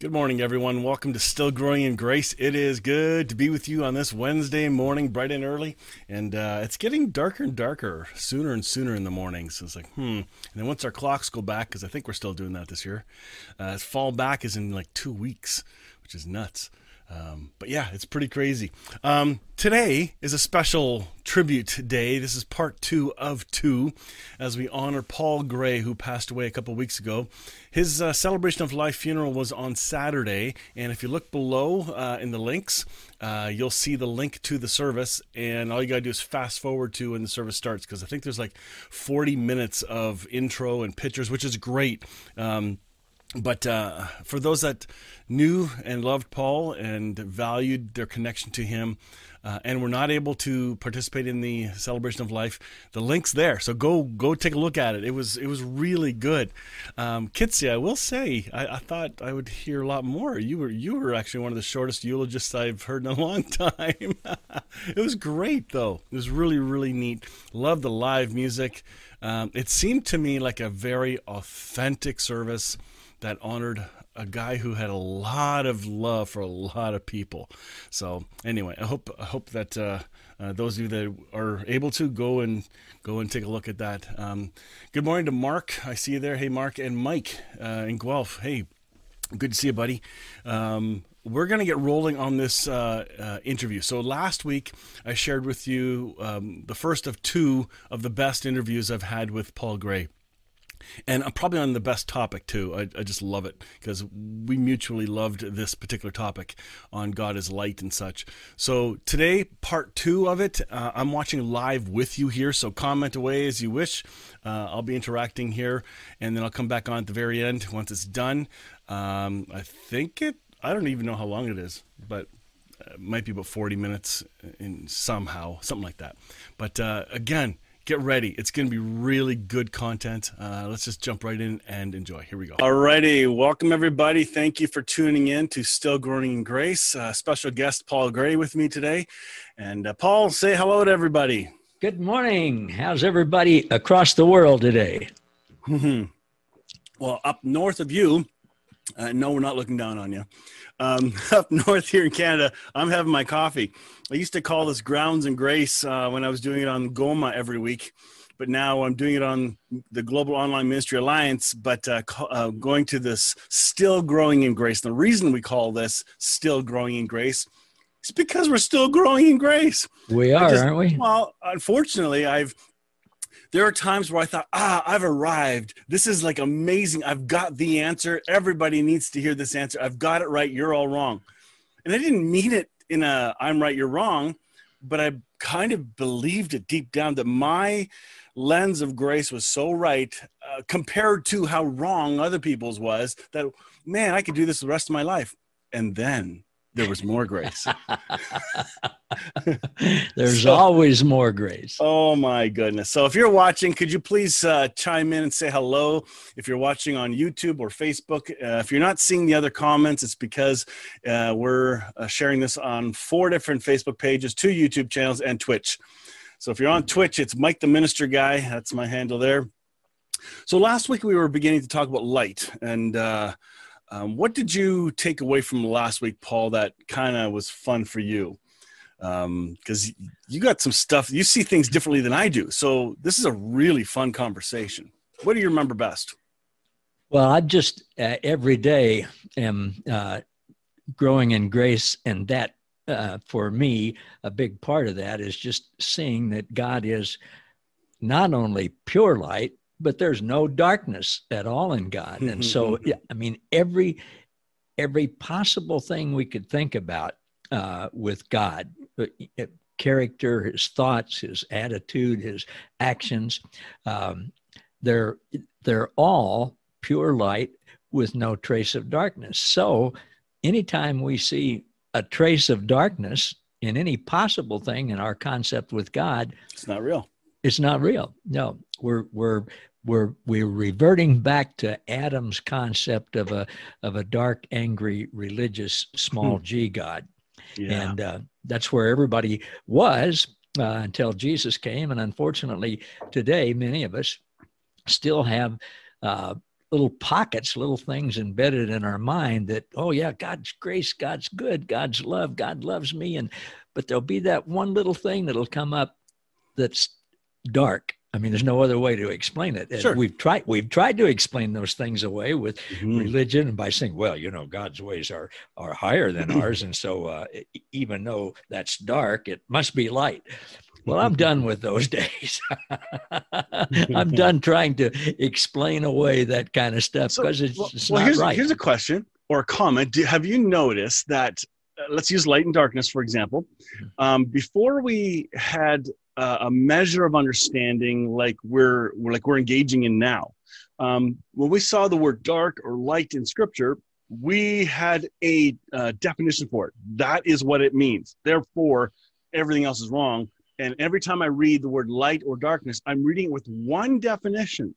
Good morning, everyone. Welcome to Still Growing in Grace. It is good to be with you on this Wednesday morning, bright and early. And uh, it's getting darker and darker, sooner and sooner in the mornings. So it's like, hmm. And then once our clocks go back, because I think we're still doing that this year, uh, fall back is in like two weeks, which is nuts. Um, but yeah, it's pretty crazy. Um, today is a special tribute day. This is part two of two as we honor Paul Gray, who passed away a couple weeks ago. His uh, celebration of life funeral was on Saturday. And if you look below uh, in the links, uh, you'll see the link to the service. And all you got to do is fast forward to when the service starts because I think there's like 40 minutes of intro and pictures, which is great. Um, but uh, for those that knew and loved Paul and valued their connection to him, uh, and were not able to participate in the celebration of life, the link's there. So go go take a look at it. It was it was really good. Um, Kitsy, I will say, I, I, thought I would hear a lot more. You were you were actually one of the shortest eulogists I've heard in a long time. it was great though. It was really really neat. Love the live music. Um, it seemed to me like a very authentic service that honored a guy who had a lot of love for a lot of people. So anyway, I hope I hope that uh, uh, those of you that are able to go and go and take a look at that. Um, good morning to Mark. I see you there. Hey, Mark and Mike uh, in Guelph. Hey, good to see you, buddy. Um, we're going to get rolling on this uh, uh, interview. So, last week I shared with you um, the first of two of the best interviews I've had with Paul Gray and I'm probably on the best topic too. I, I just love it because we mutually loved this particular topic on God is light and such. So today, part two of it, uh, I'm watching live with you here. So comment away as you wish. Uh, I'll be interacting here, and then I'll come back on at the very end once it's done. Um, I think it. I don't even know how long it is, but uh, might be about 40 minutes in somehow, something like that. But uh, again get ready. It's going to be really good content. Uh, let's just jump right in and enjoy. Here we go. All righty. Welcome, everybody. Thank you for tuning in to Still Growing in Grace. Uh, special guest Paul Gray with me today. And uh, Paul, say hello to everybody. Good morning. How's everybody across the world today? Mm-hmm. Well, up north of you, uh, no, we're not looking down on you. Um, up north here in Canada, I'm having my coffee. I used to call this Grounds and Grace uh, when I was doing it on GOMA every week, but now I'm doing it on the Global Online Ministry Alliance, but uh, uh, going to this Still Growing in Grace. The reason we call this Still Growing in Grace is because we're still growing in grace. We are, just, aren't we? Well, unfortunately, I've there are times where I thought, ah, I've arrived. This is like amazing. I've got the answer. Everybody needs to hear this answer. I've got it right. You're all wrong. And I didn't mean it in a I'm right, you're wrong, but I kind of believed it deep down that my lens of grace was so right uh, compared to how wrong other people's was that, man, I could do this the rest of my life. And then there was more grace. There's so, always more grace. Oh my goodness. So if you're watching, could you please uh, chime in and say hello? If you're watching on YouTube or Facebook, uh, if you're not seeing the other comments, it's because uh, we're uh, sharing this on four different Facebook pages, two YouTube channels, and Twitch. So if you're on Twitch, it's Mike the Minister Guy. That's my handle there. So last week we were beginning to talk about light and uh, um, what did you take away from last week, Paul, that kind of was fun for you? Because um, you got some stuff, you see things differently than I do. So this is a really fun conversation. What do you remember best? Well, I just uh, every day am uh, growing in grace, and that uh, for me, a big part of that is just seeing that God is not only pure light, but there's no darkness at all in God. And so, yeah, I mean, every every possible thing we could think about uh, with God, uh, character, his thoughts, his attitude, his actions, um, they're they're all pure light with no trace of darkness. So, anytime we see a trace of darkness in any possible thing in our concept with God, it's not real. It's not real. No, we're we're we're we're reverting back to Adam's concept of a of a dark, angry, religious small hmm. g God, yeah. and uh, that's where everybody was uh, until Jesus came. And unfortunately, today many of us still have uh, little pockets, little things embedded in our mind that, oh yeah, God's grace, God's good, God's love, God loves me, and but there'll be that one little thing that'll come up that's dark. I mean, there's no other way to explain it. Sure. We've tried we've tried to explain those things away with mm-hmm. religion and by saying, well, you know, God's ways are are higher than ours, and so uh, even though that's dark, it must be light. Well, I'm done with those days. I'm done trying to explain away that kind of stuff because so, it's, well, it's well, here's, right. Here's a question or a comment. Do, have you noticed that? Uh, let's use light and darkness for example. Mm-hmm. Um, before we had a measure of understanding, like we're, we're like we're engaging in now. Um, when we saw the word dark or light in Scripture, we had a uh, definition for it. That is what it means. Therefore, everything else is wrong and every time I read the word light or darkness, I'm reading it with one definition.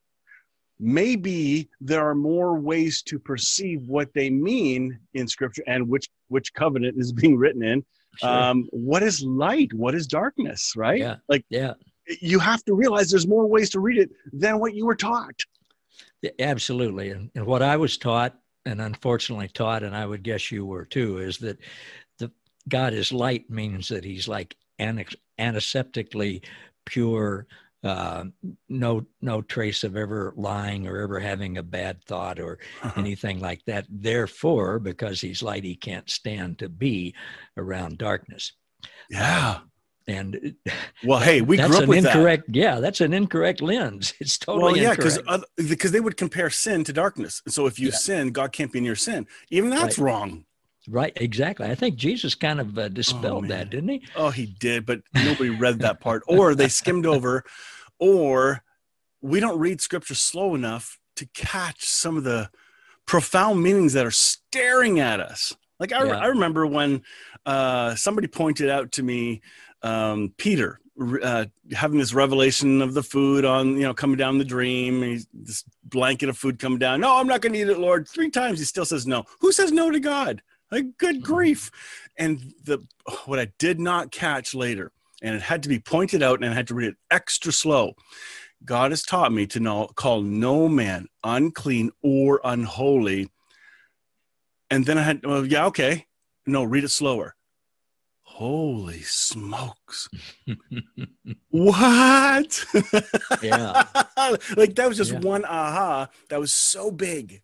Maybe there are more ways to perceive what they mean in scripture and which which covenant is being written in. Sure. Um, what is light? What is darkness? Right? Yeah. Like yeah. You have to realize there's more ways to read it than what you were taught. Yeah, absolutely. And, and what I was taught, and unfortunately taught, and I would guess you were too, is that the God is light means that he's like antiseptically pure, uh, no no trace of ever lying or ever having a bad thought or uh-huh. anything like that. Therefore, because he's light, he can't stand to be around darkness. Yeah. and well, hey, we grew up with incorrect. That. Yeah, that's an incorrect lens. It's totally well, yeah, because because they would compare sin to darkness. So if you yeah. sin, God can't be in your sin. Even that's right. wrong. Right, exactly. I think Jesus kind of uh, dispelled oh, that, didn't he? Oh, he did, but nobody read that part, or they skimmed over, or we don't read scripture slow enough to catch some of the profound meanings that are staring at us. Like I, yeah. I remember when uh, somebody pointed out to me um, Peter uh, having this revelation of the food on, you know, coming down the dream. He's this blanket of food coming down. No, I'm not going to eat it, Lord. Three times he still says no. Who says no to God? Like, good grief. And the what I did not catch later, and it had to be pointed out and I had to read it extra slow. God has taught me to know, call no man unclean or unholy. And then I had, well, yeah, okay. No, read it slower. Holy smokes. what? yeah. like that was just yeah. one aha that was so big.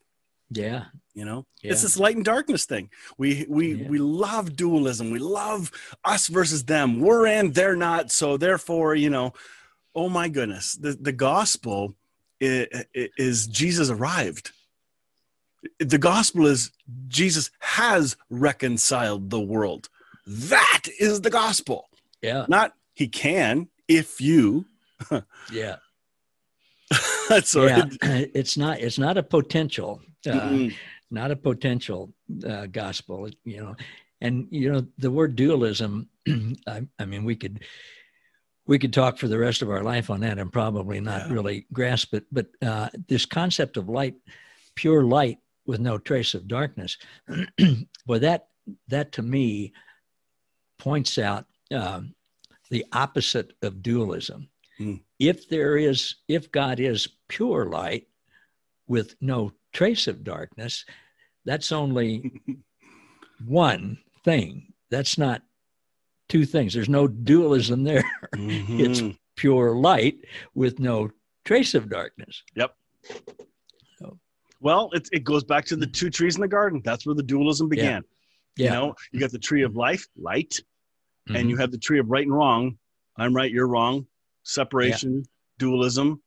Yeah. You know, yeah. it's this light and darkness thing. We we yeah. we love dualism. We love us versus them. We're in, they're not. So therefore, you know, oh my goodness, the the gospel is, is Jesus arrived. The gospel is Jesus has reconciled the world. That is the gospel. Yeah. Not he can if you. yeah. so yeah. It, it's not it's not a potential uh, mm-hmm. not a potential uh, gospel, you know. And you know the word dualism. I, I, mean, we could we could talk for the rest of our life on that and probably not yeah. really grasp it. But uh, this concept of light, pure light with no trace of darkness, well, that that to me points out um, the opposite of dualism. Mm. If there is, if God is pure light with no trace of darkness, that's only one thing. That's not two things. There's no dualism there. Mm-hmm. It's pure light with no trace of darkness. Yep. So. Well, it, it goes back to the two trees in the garden. That's where the dualism began. Yeah. You know, you got the tree of life, light, mm-hmm. and you have the tree of right and wrong. I'm right, you're wrong. Separation, yeah. dualism,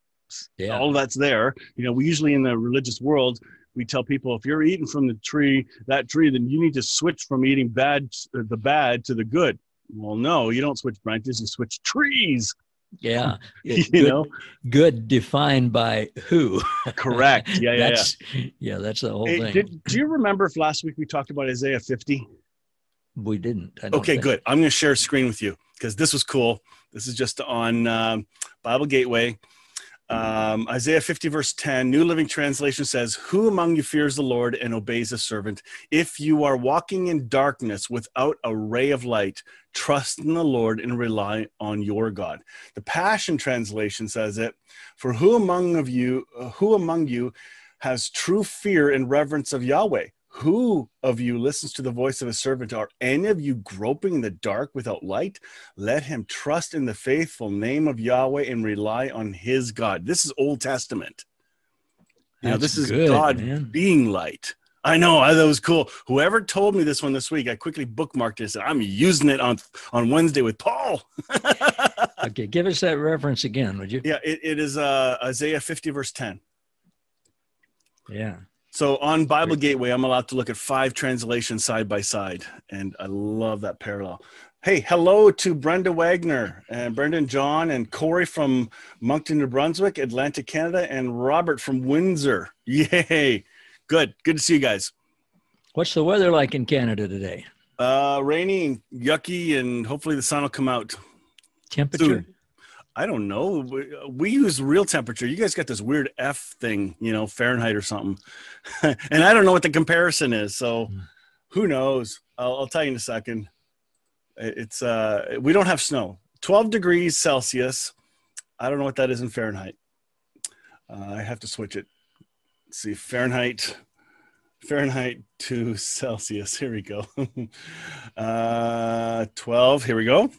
yeah. all that's there. You know, we usually in the religious world, we tell people if you're eating from the tree, that tree, then you need to switch from eating bad, the bad to the good. Well, no, you don't switch branches, you switch trees. Yeah. you good, know, good defined by who? correct. Yeah, yeah, that's, yeah. that's the whole Hey, thing. did, do you remember if last week we talked about Isaiah 50? we didn't. Okay, think. good. I'm going to share a screen with you because this was cool. This is just on um, Bible Gateway. Um, Isaiah 50, verse 10, New Living Translation says, Who among you fears the Lord and obeys a servant? If you are walking in darkness without a ray of light, trust in the Lord and rely on your God. The Passion Translation says it, For who among of you, uh, who among you has true fear and reverence of Yahweh? Who of you listens to the voice of a servant? Are any of you groping in the dark without light? Let him trust in the faithful name of Yahweh and rely on his God. This is Old Testament. You know, this is good, God man. being light. I know, I it was cool. Whoever told me this one this week, I quickly bookmarked and said, I'm using it on on Wednesday with Paul. Okay, give us that reference again, would you? yeah, it, it is uh, Isaiah 50, verse 10. Yeah. So on Bible Gateway, I'm allowed to look at five translations side by side, and I love that parallel. Hey, hello to Brenda Wagner and Brendan John and Corey from Moncton, New Brunswick, Atlantic, Canada, and Robert from Windsor. Yay! Good, good to see you guys. What's the weather like in Canada today? Uh, rainy yucky, and hopefully the sun will come out Temperature? soon. I don't know. We, we use real temperature. You guys got this weird F thing, you know, Fahrenheit or something. and I don't know what the comparison is. So Hmm. who knows? I'll, I'll tell you in a second. It's, uh, we don't have snow. 12 degrees Celsius. I don't know what that is in Fahrenheit. Uh, I have to switch it. Let's see, Fahrenheit, Fahrenheit to Celsius. Here we go. uh, 12. Here we go.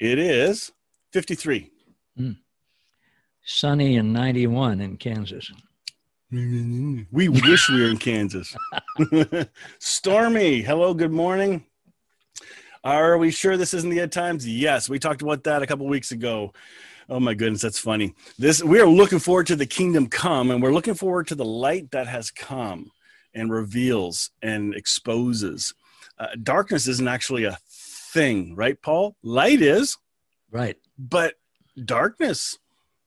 It is 53. Sunny and 91 in Kansas. We wish we were in Kansas. Stormy, hello, good morning. Are we sure this isn't the end times? Yes, we talked about that a couple weeks ago. Oh my goodness, that's funny. This we are looking forward to the kingdom come, and we're looking forward to the light that has come and reveals and exposes. Uh, darkness isn't actually a thing, right, Paul? Light is, Right. but darkness.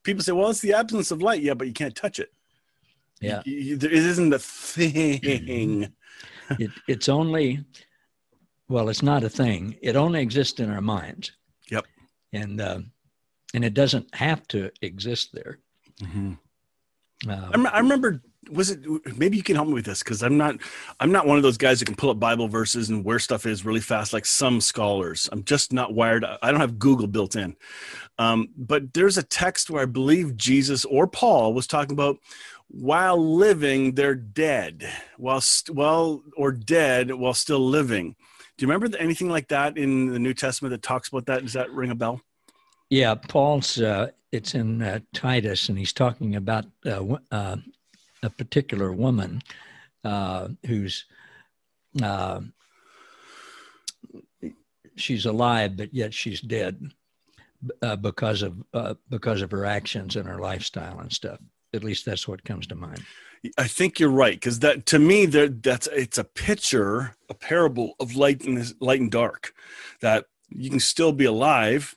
People say, "Well, it's the absence of light." Yeah, but you can't touch it. Yeah. It isn't a thing. it, it's only, well, it's not a thing. It only exists in our minds. Yep. And, uh, and it doesn't have to exist there. Mhm. Uh, I, I remember. Was it? Maybe you can help me with this because I'm not. I'm not one of those guys who can pull up Bible verses and where stuff is really fast, like some scholars. I'm just not wired. I don't have Google built in. Um, but there's a text where I believe Jesus or Paul was talking about while living, they're dead. While st- well, or dead while still living. Do you remember anything like that in the New Testament that talks about that? Does that ring a bell? yeah. Paul's, uh, it's in uh, Titus, and he's talking about uh, uh, a particular woman uh, who's, uh, she's alive, but yet she's dead uh, because of uh, because of her actions and her lifestyle and stuff. At least that's what comes to mind. I think you're right because that to me that's it's a picture, a parable of light and light and dark, that you can still be alive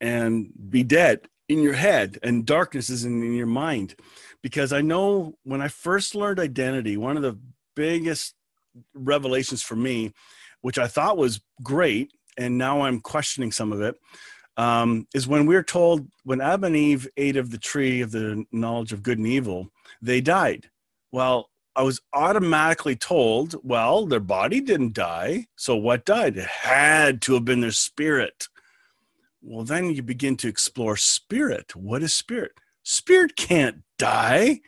and be dead in your head, and darkness is in, in your mind. Because I know when I first learned identity, one of the biggest revelations for me, which I thought was great, and now I'm questioning some of it, um, is when we're told when Adam and Eve ate of the tree of the knowledge of good and evil, they died. Well, I was automatically told, well, their body didn't die. So what died? It had to have been their spirit. Well, then you begin to explore spirit. What is spirit? Spirit can't die.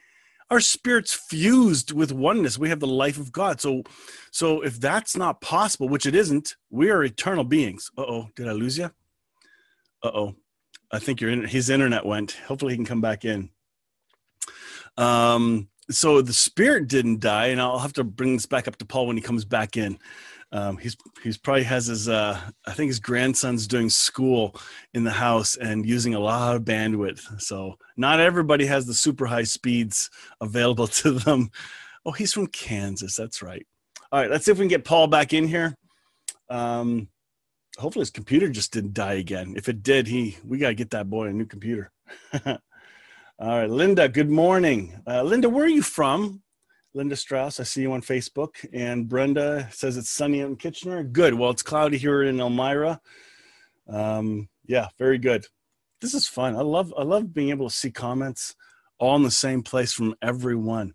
Our spirit's fused with oneness. We have the life of God. So, so if that's not possible, which it isn't, we are eternal beings. Uh oh, did I lose you? Uh oh, I think your his internet went. Hopefully, he can come back in. Um, so the spirit didn't die, and I'll have to bring this back up to Paul when he comes back in. Um, he's he's probably has his uh, I think his grandson's doing school in the house and using a lot of bandwidth. So not everybody has the super high speeds available to them. Oh, he's from Kansas. That's right. All right, let's see if we can get Paul back in here. Um, hopefully his computer just didn't die again. If it did, he we gotta get that boy a new computer. All right, Linda. Good morning, uh, Linda. Where are you from? Linda Strauss. I see you on Facebook. And Brenda says it's sunny in Kitchener. Good. Well, it's cloudy here in Elmira. Um, yeah, very good. This is fun. I love I love being able to see comments all in the same place from everyone.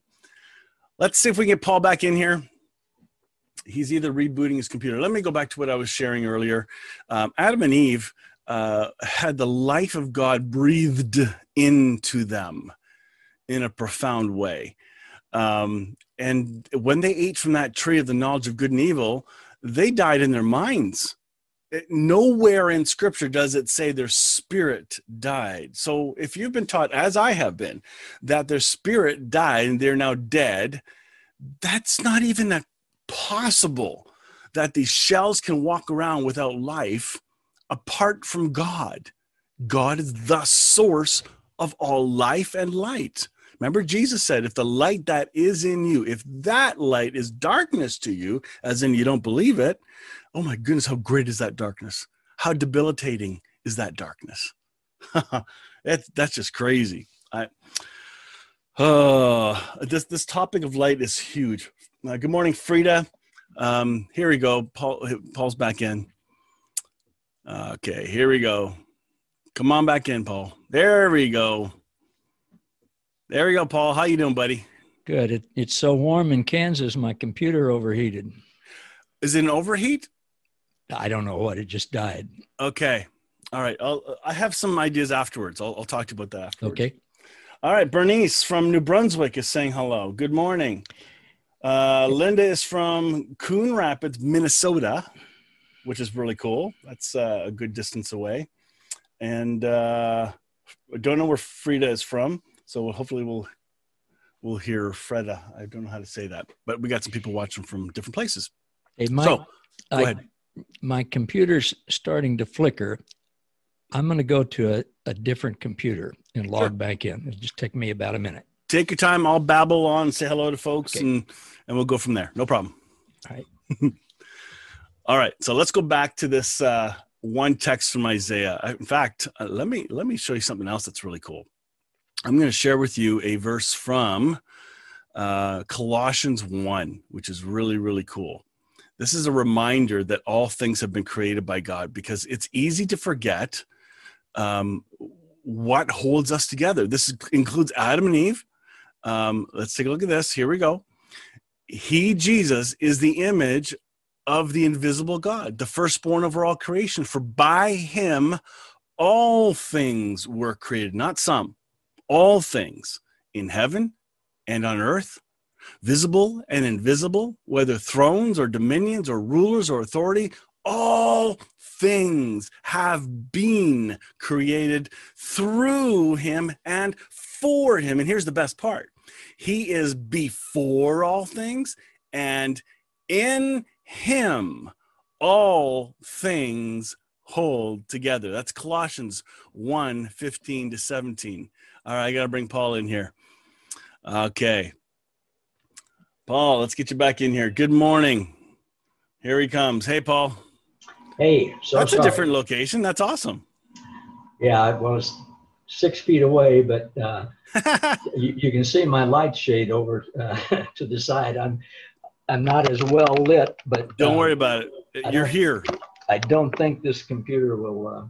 Let's see if we can get Paul back in here he's either rebooting his computer. Let me go back to what I was sharing earlier. Um, Adam and Eve uh, had the life of God breathed into them in a profound way. Um, and when they ate from that tree of the knowledge of good and evil, they died in their minds. It, nowhere in scripture does it say their spirit died. So if you've been taught, as I have been, that their spirit died and they're now dead, that's not even a possible that these shells can walk around without life apart from God. God is the source of all life and light. Remember, Jesus said, if the light that is in you, if that light is darkness to you, as in you don't believe it, oh my goodness, how great is that darkness? How debilitating is that darkness? that's, just crazy. I, uh, this, this topic of light is huge. Uh, good morning, Frida. Um, here we go. Paul, Paul's back in. Okay, here we go. Come on back in, Paul. There we go. There we go, Paul. How you doing, buddy? Good. It, it's so warm in Kansas, my computer overheated. Is it an overheat? I don't know what. It just died. Okay. All right. I'll, I have some ideas afterwards. I'll, I'll talk to you about that afterwards. Okay. All right. Bernice from New Brunswick is saying hello. Good morning. Uh, Linda is from Coon Rapids, Minnesota, which is really cool. That's uh, a good distance away. And uh, I don't know where Frida is from, so hopefully we'll we'll hear Freda. I don't know how to say that, but we got some people watching from different places. Hey, Mike, so, go I, ahead. My computer's starting to flicker. I'm going to go to a, a different computer and log Sure. back in. It'll just take me about a minute. Take your time. I'll babble on, say hello to folks, Okay. and and we'll go from there. No problem. All right. All right. So let's go back to this uh, one text from Isaiah. In fact, uh, let me let me show you something else that's really cool. I'm going to share with you a verse from uh, Colossians 1, which is really, really cool. This is a reminder that all things have been created by God because it's easy to forget um, what holds us together. This includes Adam and Eve. Um, let's take a look at this. Here we go. He, Jesus, is the image of the invisible God, the firstborn over all creation. For by him all things were created, not some, all things in heaven and on earth, visible and invisible, whether thrones or dominions or rulers or authority, all things have been created through him and for him. And here's the best part He is before all things, and in him all things hold together. That's Colossians 1 15 to 17. All right, I got to bring Paul in here. Okay. Paul, let's get you back in here. Good morning. Here he comes. Hey, Paul. Hey, so That's a different location. That's awesome. Yeah, I was six feet away, but uh, you, you can see my light shade over uh, to the side. I'm I'm not as well lit, but Don't uh, worry about it. You're here. I don't think this computer will uh,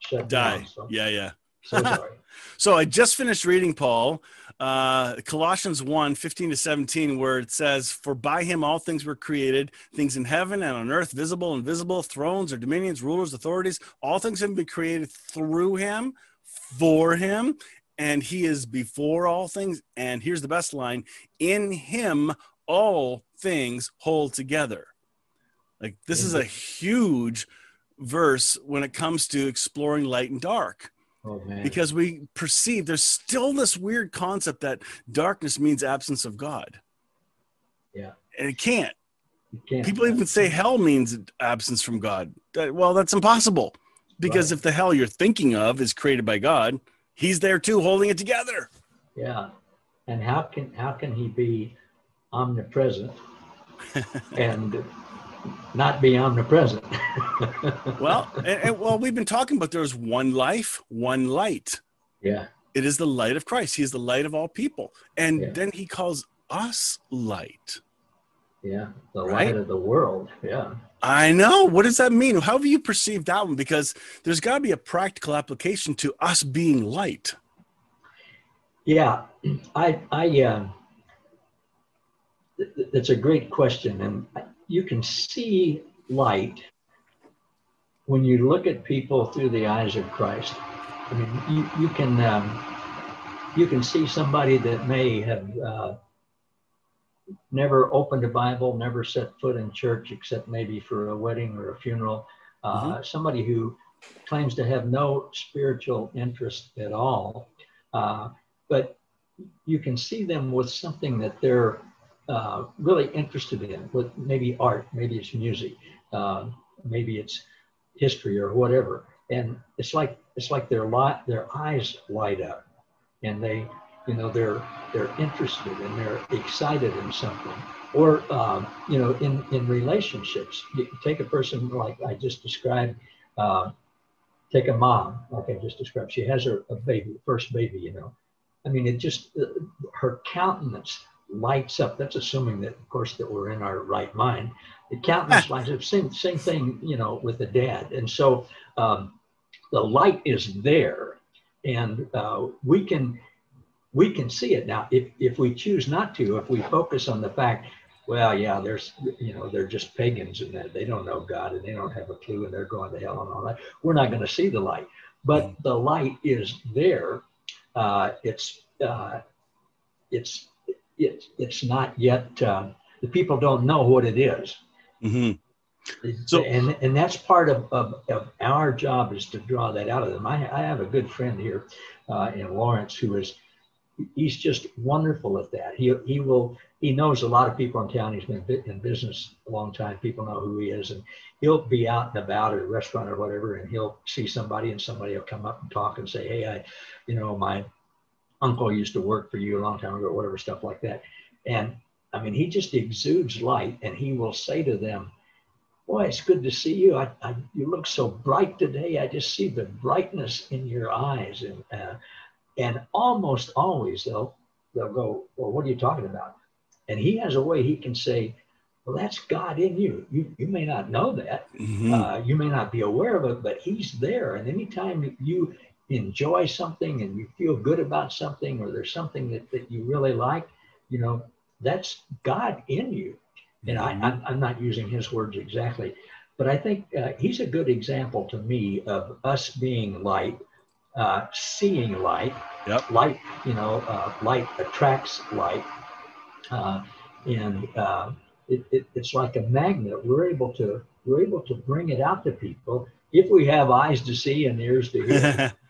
shut Die. down. So, Yeah, yeah. So sorry. So I just finished reading Paul, uh, Colossians 1 15 to 17, where it says, For by him all things were created, things in heaven and on earth, visible and invisible, thrones or dominions, rulers, authorities, all things have been created through him, for him, and he is before all things. And here's the best line in him all things hold together. Like this is a huge verse when it comes to exploring light and dark Oh because we perceive there's still this weird concept that darkness means absence of God. Yeah. And it can't. Can't- People even say hell means absence from God. Well, that's impossible because Right. if the hell you're thinking of is created by God, he's there too holding it together. Yeah. And how can how can he be omnipresent and not be omnipresent. well, and, and, well, we've been talking about there's one life, one light. Yeah. It is the light of Christ. He is the light of all people. And Yeah. then he calls us light. Yeah. The Right? light of the world. Yeah. I know. What does that mean? How have you perceived that one? Because there's got to be a practical application to us being light. Yeah. I, I, um, th- that's a great question. And you can see light when you look at people through the eyes of Christ. I mean, you, you can, um, you can see somebody that may have, uh, never opened a Bible, never set foot in church except maybe for a wedding or a funeral. Uh, Somebody who claims to have no spiritual interest at all, uh, but you can see them with something that they're uh, really interested in, with maybe art, maybe it's music, uh, maybe it's history or whatever, and it's like it's like their lot, their eyes light up, and they you know they're they're interested and they're excited in something. Or um, you know in in relationships you take a person like i just described uh, take a mom like i just described. She has her a baby first baby you know. I mean it just uh, her countenance lights up. That's assuming that of course that we're in our right mind. The countenance lights up same same thing you know with the dad. And so um, the light is there and uh, we can we can see it. Now if if we choose not to if we focus on the fact well yeah there's you know they're just pagans and that they don't know god and they don't have a clue and they're going to hell and all that we're not going to see the light. But the light is there. Uh, it's uh, it's it's it's not yet uh, the people don't know what it is hmm So- and and that's part of, of, of our job is to draw that out of them. I, I have a good friend here uh, in Lawrence who is he's just wonderful at that. He he will he knows a lot of people in town. He's been in business a long time. People know who he is, and he'll be out and about at a restaurant or whatever, and he'll see somebody, and somebody will come up and talk and say, "Hey, I, you know, my uncle used to work for you a long time ago, or whatever stuff like that." And I mean, he just exudes light, and he will say to them boy, it's good to see you. I, I, you look so bright today. I just see the brightness in your eyes. And, uh, and almost always they'll, they'll go, well, what are you talking about? And he has a way he can say, well, that's God in you. You, you may not know that. hmm Uh, you may not be aware of it, but he's there. And anytime you enjoy something and you feel good about something, or there's something that, that you really like, you know, that's God in you. And I, I'm, I'm not using his words exactly, but I think uh, he's a good example to me of us being light, uh, seeing light. Yep. Light, you know, uh, light attracts light. Uh, and uh, it, it, it's like a magnet. We're able to we're able to bring it out to people if we have eyes to see and ears to hear.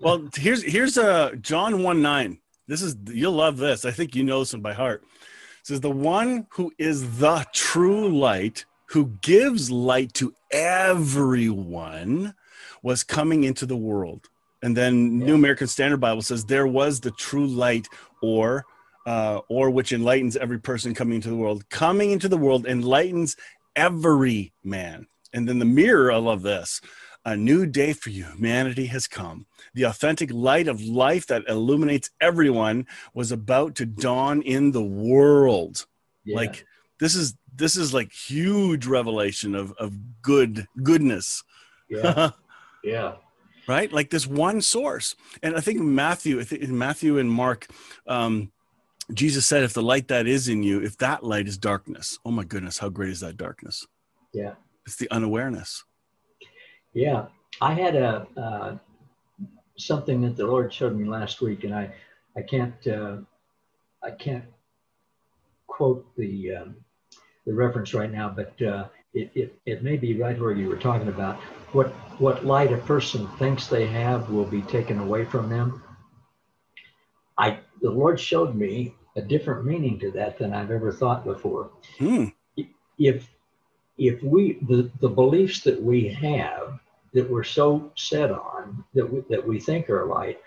well, here's here's uh John 1 9. This is you'll love this. I think you know this one by heart. It says the one who is the true light, who gives light to everyone, was coming into the world. And then New American Standard Bible says there was the true light, or uh, or which enlightens every person coming into the world. Coming into the world enlightens every man. And then the mirror, I love this. A new day for humanity has come. The authentic light of life that illuminates everyone was about to dawn in the world. Yeah. Like this is this is like huge revelation of of good goodness. yeah, yeah, right? Like this one source. And I think Matthew, I think in Matthew and Mark, um, Jesus said, if the light that is in you, if that light is darkness, oh my goodness, how great is that darkness? yeah. It's the unawareness. Yeah, I had a uh, something that the Lord showed me last week, and I I can't uh, I can't quote the um, the reference right now, but uh, it, it it may be right where you were talking about what what light a person thinks they have will be taken away from them. I the Lord showed me a different meaning to that than I've ever thought before Hmm. if if we the, the beliefs that we have that we're so set on that we, that we think are light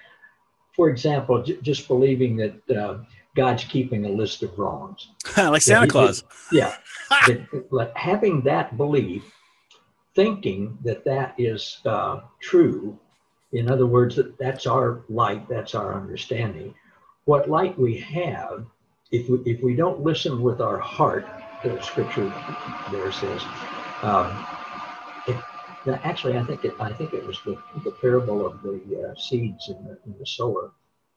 for example j- just believing that uh, God's keeping a list of wrongs. like Santa Claus. Yeah. That- having that belief, thinking that that is uh, true, in other words, that that's our light, that's our understanding. What light we have, if we, if we don't listen with our heart, the scripture there says, um, actually, I think it, I think it was the, the parable of the uh, seeds in the, in the sower,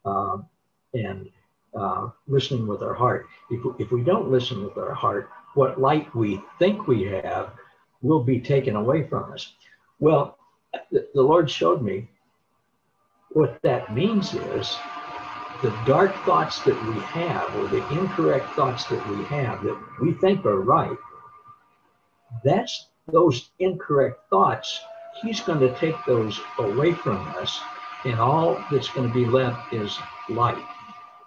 um, and uh, listening with our heart. If, if we don't listen with our heart, what light we think we have will be taken away from us. Well, the, the Lord showed me what that means is the dark thoughts that we have, or the incorrect thoughts that we have that we think are right, that's those incorrect thoughts. He's going to take those away from us, and all that's going to be left is light.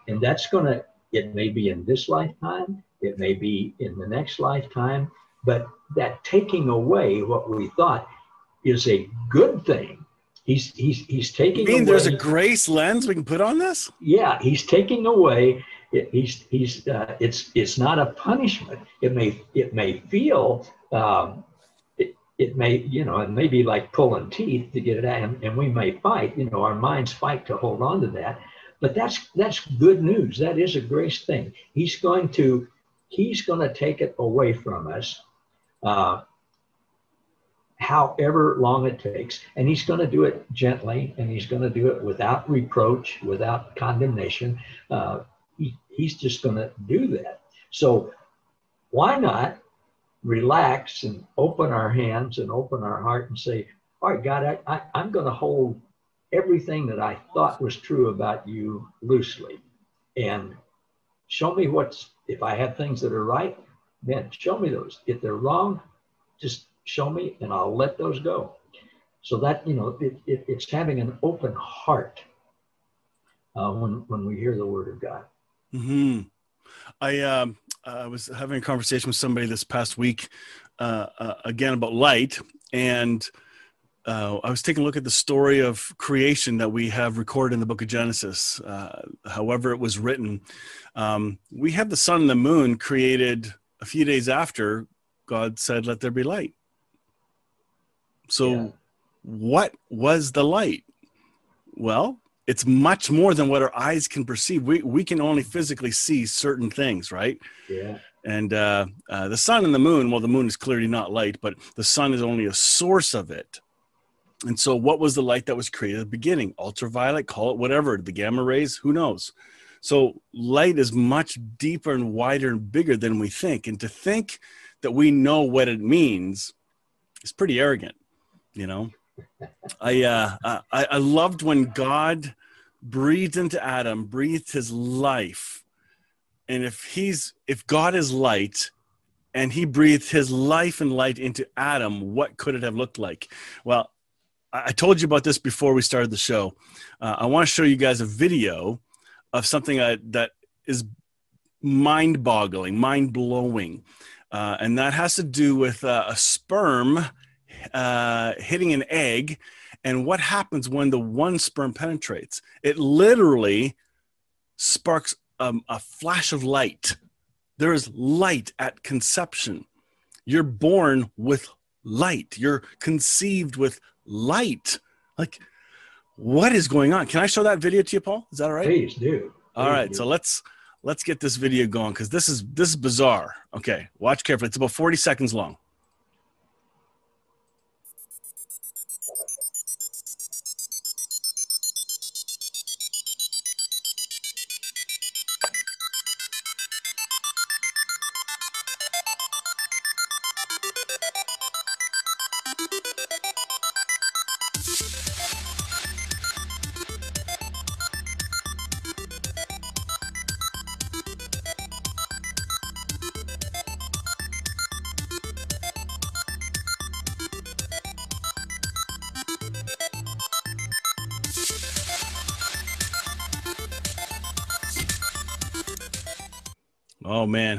And that's going to, it may be in this lifetime, it may be in the next lifetime, but that taking away what we thought is a good thing. He's he's he's taking You mean away, there's a grace lens we can put on this? yeah he's taking away it, he's he's uh, it's it's not a punishment it may it may feel um, it, may you know it may be like pulling teeth to get it out and, and we may fight you know our minds fight to hold on to that but that's that's good news that is a grace thing he's going to he's going to take it away from us uh, however long it takes. And he's going to do it gently and he's going to do it without reproach, without condemnation. Uh, he, he's just going to do that. So why not relax and open our hands and open our heart and say, All right, God, I, I, I'm going to hold everything that I thought was true about you loosely and show me what's, if I have things that are right, then show me those. If they're wrong, just show me and I'll let those go. So that, you know, it, it, it's having an open heart uh, when, when we hear the word of God. Hmm. I um, I was having a conversation with somebody this past week, uh, uh, again about light, and uh, I was taking a look at the story of creation that we have recorded in the Book of Genesis. Uh, however, it was written, um, we have the sun and the moon created a few days after God said, "Let there be light." So, Yeah. what was the light? Well, it's much more than what our eyes can perceive. We we can only physically see certain things, right? Yeah. And uh, uh, the sun and the moon, well, the moon is clearly not light, but the sun is only a source of it. And so, what was the light that was created at the beginning? Ultraviolet, call it whatever, the gamma rays, who knows? So, light is much deeper and wider and bigger than we think. And to think that we know what it means is pretty arrogant, you know? I, uh, I, I loved when God breathed into Adam, breathed his life. And if he's, if God is light, and he breathed his life and light into Adam, what could it have looked like? Well, I I told you about this before we started the show. Uh, I want to show you guys a video of something uh, that is mind boggling, mind blowing. Uh, and that has to do with uh, a sperm uh, hitting an egg and what happens when the one sperm penetrates. It literally sparks um, a flash of light. There is light at conception. You're born with light, you're conceived with light. Like, what is going on? Can I show that video to you, Paul? Is that all right? Please do. All Please right, do. so let's let's get this video going because this is this is bizarre. Okay, watch carefully. It's about 40 seconds long.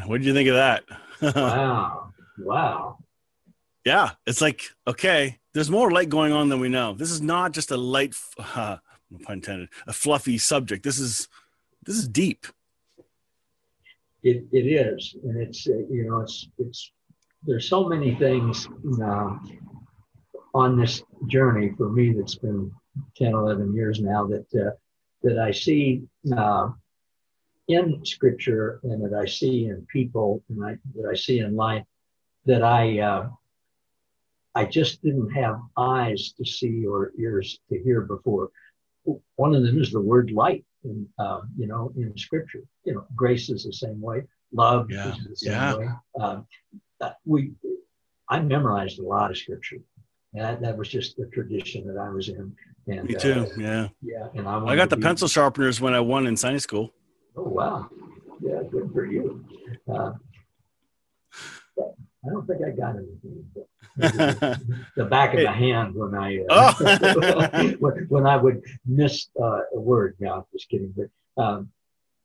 What did you think of that? Wow. Wow. yeah, it's like okay, there's more light going on than we know. This is not just a light, uh, no pun intended, a fluffy subject. This is this is deep. it, it is, and it's uh, you know it's it's there's so many things uh, on this journey for me that's been 10, 11 years now that uh, that I see uh, in Scripture and that I see in people and I, that I see in life that I uh, I just didn't have eyes to see or ears to hear before. One of them is the word light in uh, you know in scripture you know grace is the same way love yeah. is the same yeah. way um, uh, we i memorized a lot of scripture and that, that was just the tradition that i was in and me too uh, yeah yeah and i, I got the pencil sharpeners when i won in science school oh wow yeah good for you uh, i don't think i got anything the back of the hand when I uh, oh. when, when, I would miss uh, a word. No, just kidding. But um,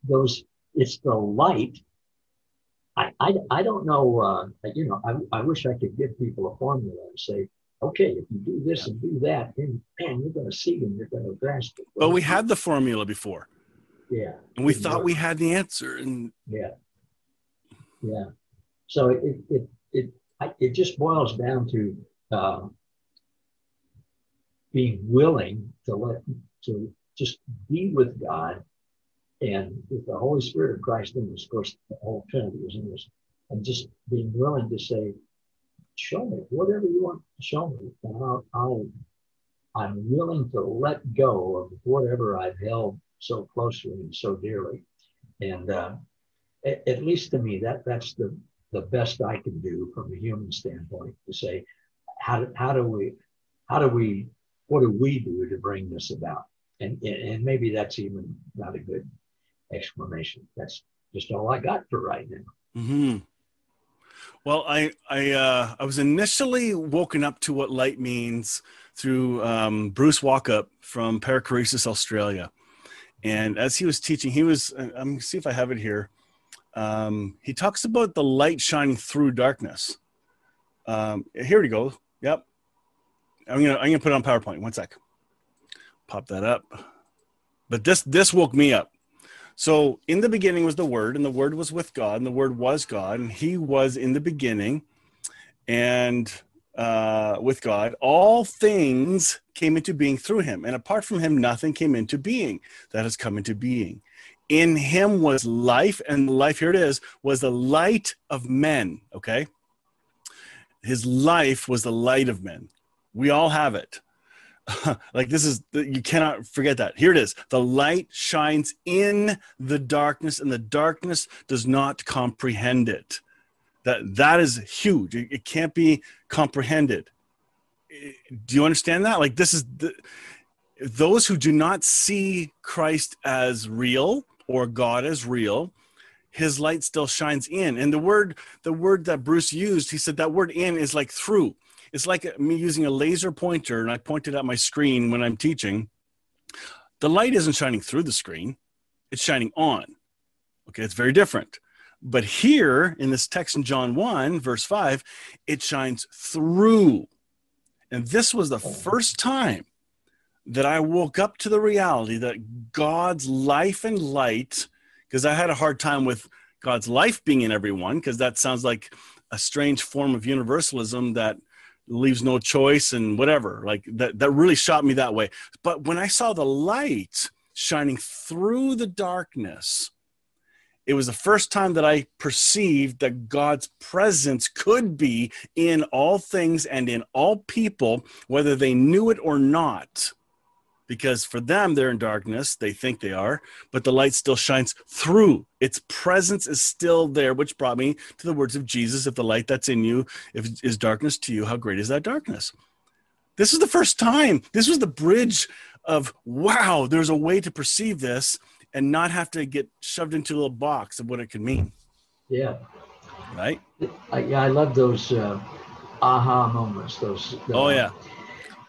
those, it's the light. I, I, I don't know. Uh, you know, I, I wish I could give people a formula and say, okay, if you do this and do that, then man, you're going to see and you're going to grasp it. But we had the formula before. Yeah. And we thought work. we had the answer. And yeah, yeah. So it it it it just boils down to uh, being willing to let to just be with God and with the Holy Spirit of Christ in us. Of course, the whole Trinity is in us, and just being willing to say, "Show me whatever you want to show me, and I'll, I'll I'm willing to let go of whatever I've held so closely and so dearly." And uh, at, at least to me, that that's the the best I can do from a human standpoint to say, how how do we, how do we, what do we do to bring this about? And, and maybe that's even not a good explanation. That's just all I got for right now. Mm-hmm. Well, I I uh, I was initially woken up to what light means through um, Bruce Walkup from Perichoresis, Australia, and as he was teaching, he was. I'm gonna see if I have it here um, he talks about the light shining through darkness. Um, here we go. Yep. I'm gonna I'm gonna put it on PowerPoint. One sec. Pop that up. But this this woke me up. So in the beginning was the Word, and the Word was with God, and the Word was God, and He was in the beginning, and uh, with God, all things came into being through Him, and apart from Him, nothing came into being that has come into being. In him was life and life here it is was the light of men okay? His life was the light of men. We all have it. Like this is you cannot forget that. Here it is. The light shines in the darkness and the darkness does not comprehend it that that is huge it, it can't be comprehended do you understand that like this is the those who do not see christ as real or God as real, his light still shines in. And the word, the word that Bruce used, he said that word in is like through. It's like me using a laser pointer, and I pointed at my screen when I'm teaching. The light isn't shining through the screen, it's shining on. Okay, it's very different. But here in this text in John 1, verse 5, it shines through. And this was the first time that I woke up to the reality that God's life and light, because I had a hard time with God's life being in everyone, because that sounds like a strange form of universalism that leaves no choice and whatever. Like that, that really shot me that way. But when I saw the light shining through the darkness, it was the first time that I perceived that God's presence could be in all things and in all people, whether they knew it or not. Because for them they're in darkness. They think they are but the light still shines through. Its presence is still there which brought me to the words of jesus if the light that's in you if is darkness to you how great is that darkness? This is the first time. This was the bridge of wow there's a way to perceive this and not have to get shoved into a little box of what it could mean. Yeah. Right? I, yeah i love those uh, aha moments those uh, oh yeah.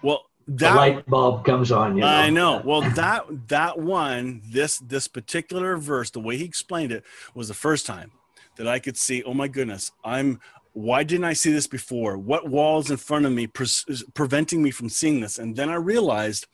Well that the light bulb comes on you know? i know. well that that one this this particular verse the way he explained it was the first time that i could see oh my goodness i'm why didn't i see this before? What walls in front of me pre- preventing me from seeing this? And then i realized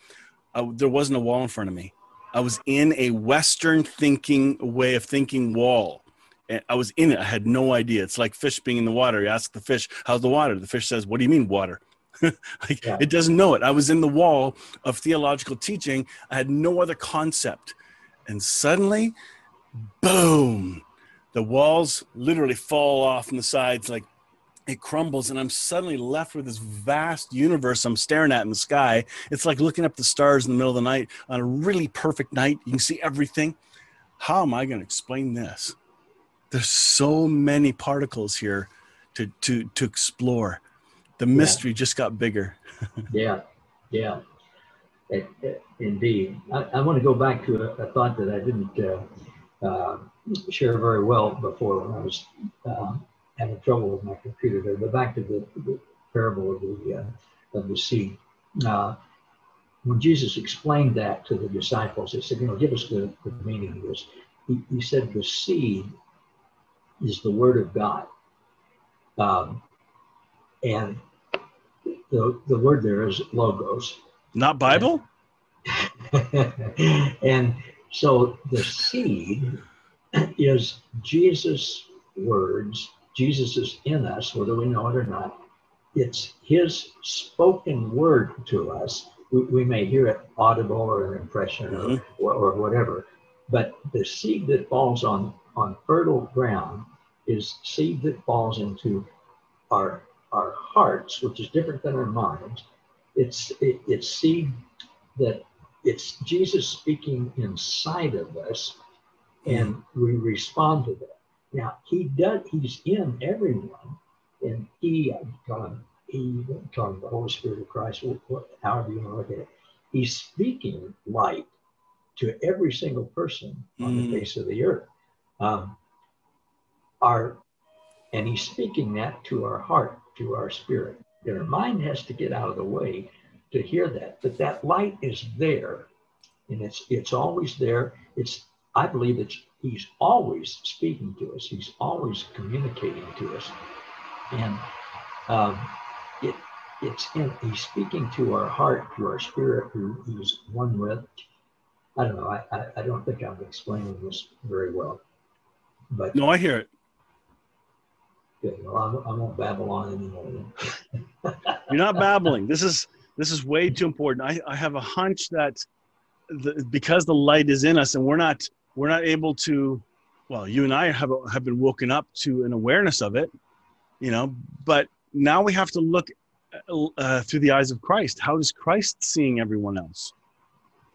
uh, there wasn't a wall in front of me i was in a western thinking way of thinking wall And I was in it. I had no idea. It's like fish being in the water. You ask the fish, "How's the water?" The fish says, "What do you mean water?" like yeah. it doesn't know it. I was in the wall of theological teaching. I had no other concept, and suddenly, boom, the walls literally fall off from the sides like it crumbles and i'm suddenly left with this vast universe i'm staring at in the sky. It's like looking up the stars in the middle of the night on a really perfect night. You can see everything. How am i going to explain this? There's so many particles here to to to explore. The mystery yeah. just got bigger. Yeah yeah. It, it, indeed. I, I, want to go back to a, a thought that i didn't uh, uh, share very well before when i was uh, having trouble with my computer there. But back to the, the parable of the uh, of the seed. Uh, when Jesus explained that to the disciples, he said, "You know, give us the, the meaning of this." He, he said, "The seed is the word of God, um, and the the word there is logos, not Bible." And, and so the seed is Jesus' words Jesus is in us, whether we know it or not. It's his spoken word to us. We, we may hear it audible or an impression mm-hmm. or, or, whatever, but the seed that falls on, on fertile ground is seed that falls into our, our hearts, which is different than our minds. It's, it, it's seed that it's Jesus speaking inside of us, and we respond to that. Now he does. He's in everyone, and he, God, he, talking the Holy Spirit of Christ, however you want to look at it, he's speaking light to every single person on the mm. face of the earth. Um, our, and he's speaking that to our heart, to our spirit. And our mind has to get out of the way to hear that. But that light is there, and it's it's always there. It's I believe it's he's always speaking to us. He's always communicating to us, and um, it it's in, he's speaking to our heart, to our spirit, who he's one with. I don't know. I, I, I don't think I'm explaining this very well, but no, I hear it. Good. Well, I, I won't babble on anymore. You're not babbling. This is this is way too important. I, I have a hunch that the, because the light is in us and we're not we're not able to well you and i have have been woken up to an awareness of it you know but now we have to look uh, through the eyes of christ. How is christ seeing everyone else?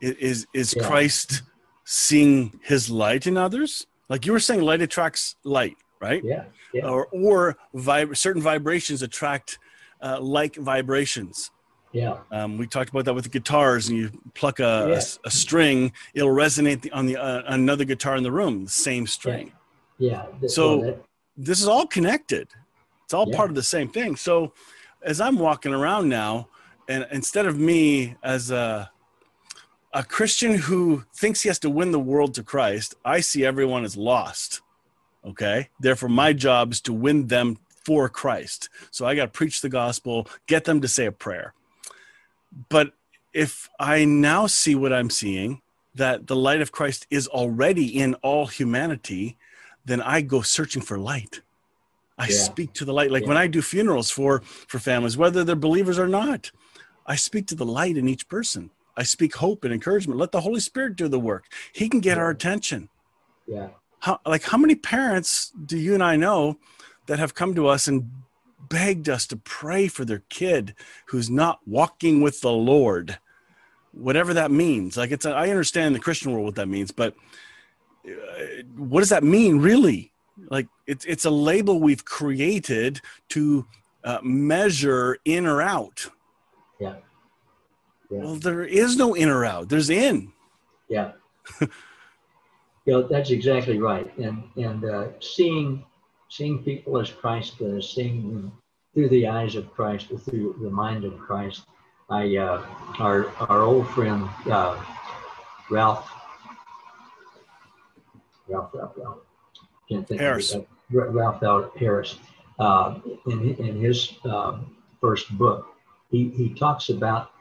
Is is yeah. christ seeing his light in others? Like you were saying light attracts light right? Yeah, yeah. or or vib- certain vibrations attract uh, like vibrations yeah. Um, we talked about that with the guitars, and you pluck a, yeah. a, a, string, it'll resonate on the uh, another guitar in the room, the same string. Yeah. yeah. So that, this is all connected. It's all yeah. part of the same thing. So as I'm walking around now, and instead of me as a a Christian who thinks he has to win the world to Christ, I see everyone as lost. Okay. Therefore, my job is to win them for Christ. So I got to preach the gospel, get them to say a prayer but if I now see what I'm seeing, that the light of Christ is already in all humanity, then I go searching for light. I yeah. speak to the light. Like yeah. when I do funerals for for families, whether they're believers or not, I speak to the light in each person. I speak hope and encouragement. Let the Holy Spirit do the work. He can get yeah. our attention. Yeah. How like how many parents do you and I know that have come to us and begged us to pray for their kid who's not walking with the Lord, whatever that means. Like it's, a, I understand the Christian world what that means, but uh, what does that mean really? Like it's it's a label we've created to uh, measure in or out. Yeah. yeah. Well, there is no in or out. There's in. Yeah. you know, that's exactly right. And and uh, seeing seeing people as Christ does, seeing them through the eyes of Christ, or through the mind of Christ. I, uh, our, our old friend, uh, Ralph, Ralph, Ralph, Ralph, can't think Harris. of it, Ralph Harris, uh, in, in his um, first book, he, he talks about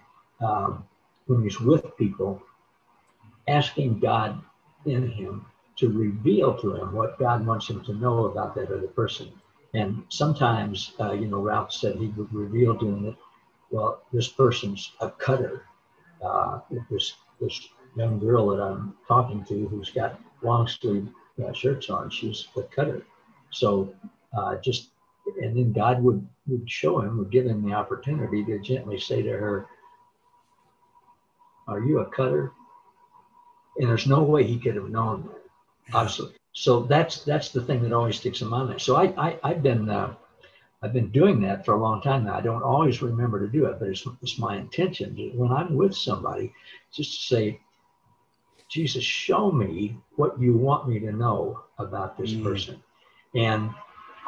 um, when he's with people, asking God in him to reveal to him what God wants him to know about that other person. And sometimes, uh, you know, Ralph said he would reveal to him that, well, this person's a cutter. Uh, this this young girl that I'm talking to who's got long sleeve uh, shirts on, she's a cutter. So uh, just and then God would would show him, would give him the opportunity to gently say to her, "Are you a cutter?" And there's no way he could have known obviously. So that's that's the thing that always sticks in my mind. So I, I I've been uh, I've been doing that for a long time now. I don't always remember to do it, but it's, it's my intention when I'm with somebody, just to say, Jesus, show me what you want me to know about this mm. person. And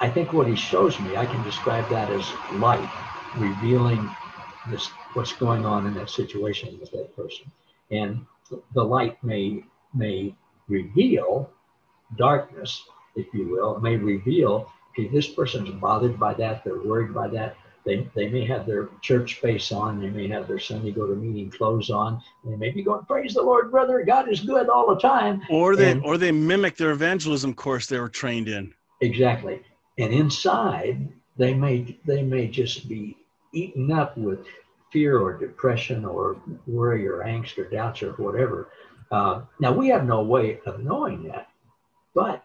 I think what he shows me, I can describe that as light, revealing this what's going on in that situation with that person. And the light may may reveal darkness, if you will, may reveal, okay, this person's bothered by that, they're worried by that. They, they may have their church face on, they may have their Sunday go to meeting clothes on, they may be going, Praise the Lord, brother, God is good all the time. Or they and, or they mimic their evangelism course they were trained in. Exactly and inside they may they may just be eaten up with fear or depression or worry or angst or doubts or whatever. Uh, now we have no way of knowing that, but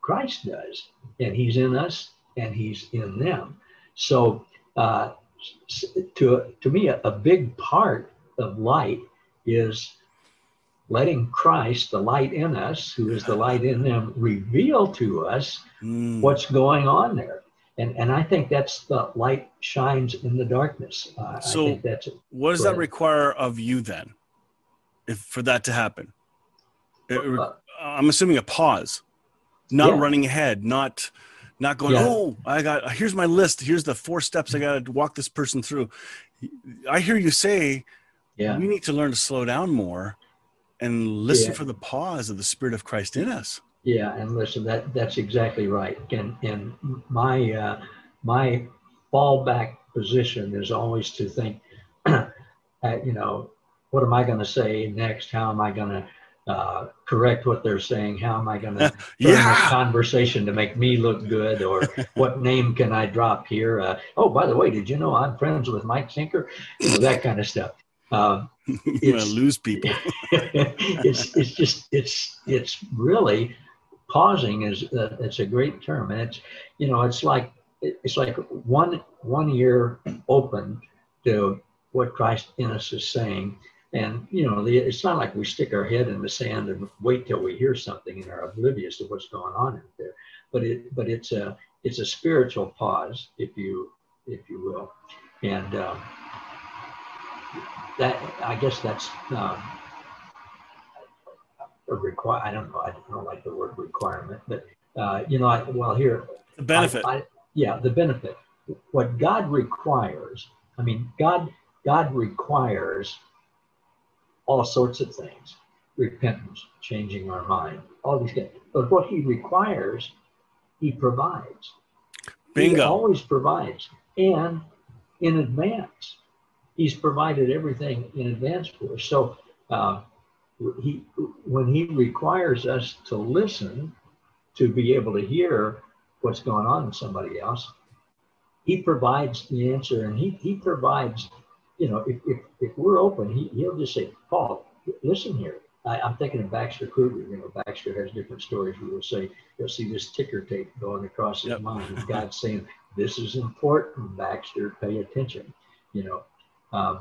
Christ does, and He's in us and He's in them. So uh, to to me, a, a big part of light is letting Christ, the light in us, who is the light in them, reveal to us mm. what's going on there. And, and I think that's the light shines in the darkness. Uh, so, that's what does that require of you then, if for that to happen? Uh, I'm assuming a pause, not yeah. running ahead, not not going. Yeah. Oh, I got here's my list. Here's the four steps I got to walk this person through. I hear you say, yeah, we need to learn to slow down more and listen yeah. for the pause of the Spirit of Christ in us. Yeah, and listen, that that's exactly right. And and my uh, my fallback position is always to think, uh, you know, what am I going to say next? How am I going to uh, correct what they're saying? How am I going to turn yeah. this conversation to make me look good? Or what name can I drop here? Uh, oh, by the way, did you know I'm friends with Mike Sinker? You know, that kind of stuff. Um, gonna lose people. it's it's just it's it's really pausing is uh, it's a great term, and it's you know it's like it's like one one ear open to what Christ in us is saying, and you know the, it's not like we stick our head in the sand and wait till we hear something and are oblivious to what's going on out there, but it but it's a it's a spiritual pause, if you if you will, and. Um, that I guess that's um, a require. I don't know. I don't like the word requirement, but uh, you know, I, well, here the benefit. I, I, yeah, the benefit. What God requires. I mean, God God requires all sorts of things: repentance, changing our mind, all these things. But what He requires, He provides. Bingo. He always provides, and in advance he's provided everything in advance for us. So uh, he, when he requires us to listen, to be able to hear what's going on in somebody else, he provides the answer, and he he provides. You know, if, if, if we're open, he, he'll just say, Paul, listen here. I, am thinking of Baxter Kruger. You know, Baxter has different stories where he'll say, you'll see this ticker tape going across his yep. mind. And God's saying, this is important, Baxter, pay attention. You know, um,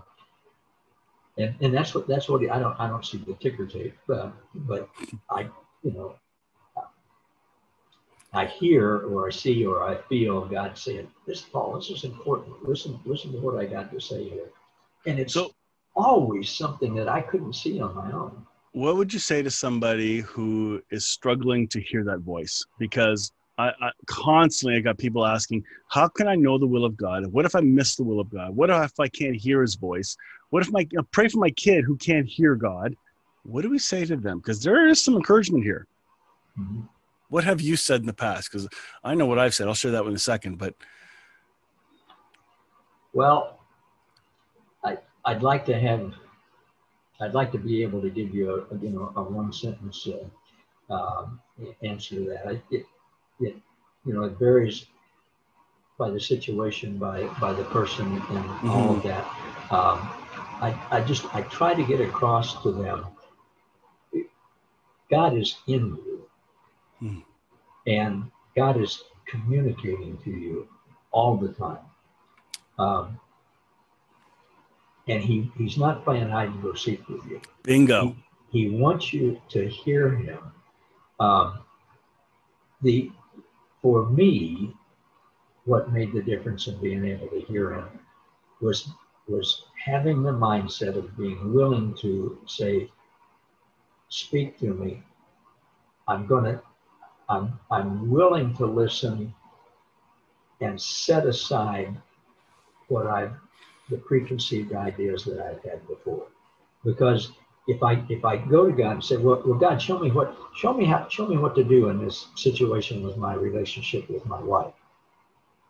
and, and that's what that's what I don't I don't see the ticker tape, uh, but I you know I hear or I see or I feel God saying, "This Paul, this is important. Listen, listen to what I got to say here," and it's so, always something that I couldn't see on my own. What would you say to somebody who is struggling to hear that voice? Because I, I, constantly I got people asking, how can I know the will of God? What if I miss the will of God? What if I can't hear His voice? What if my I pray for my kid who can't hear God? What do we say to them? Because there is some encouragement here. Mm-hmm. What have you said in the past? Because I know what I've said. I'll share that in a second. But well, I I'd like to have I'd like to be able to give you a you know a one sentence uh, um, answer to that. It, it, you know, it varies by the situation, by by the person, and mm-hmm. all of that. Um, I, I just I try to get across to them. God is in you, mm. and God is communicating to you all the time. Um, and he, he's not playing hide and go seek with you. Bingo. He, he wants you to hear him. Um, the for me, what made the difference in being able to hear him was was having the mindset of being willing to say, "Speak to me. I'm gonna. I'm I'm willing to listen and set aside what I've the preconceived ideas that I've had before. Because if I if I go to God and say, well, well, God, show me what show me how show me what to do in this situation with my relationship with my wife.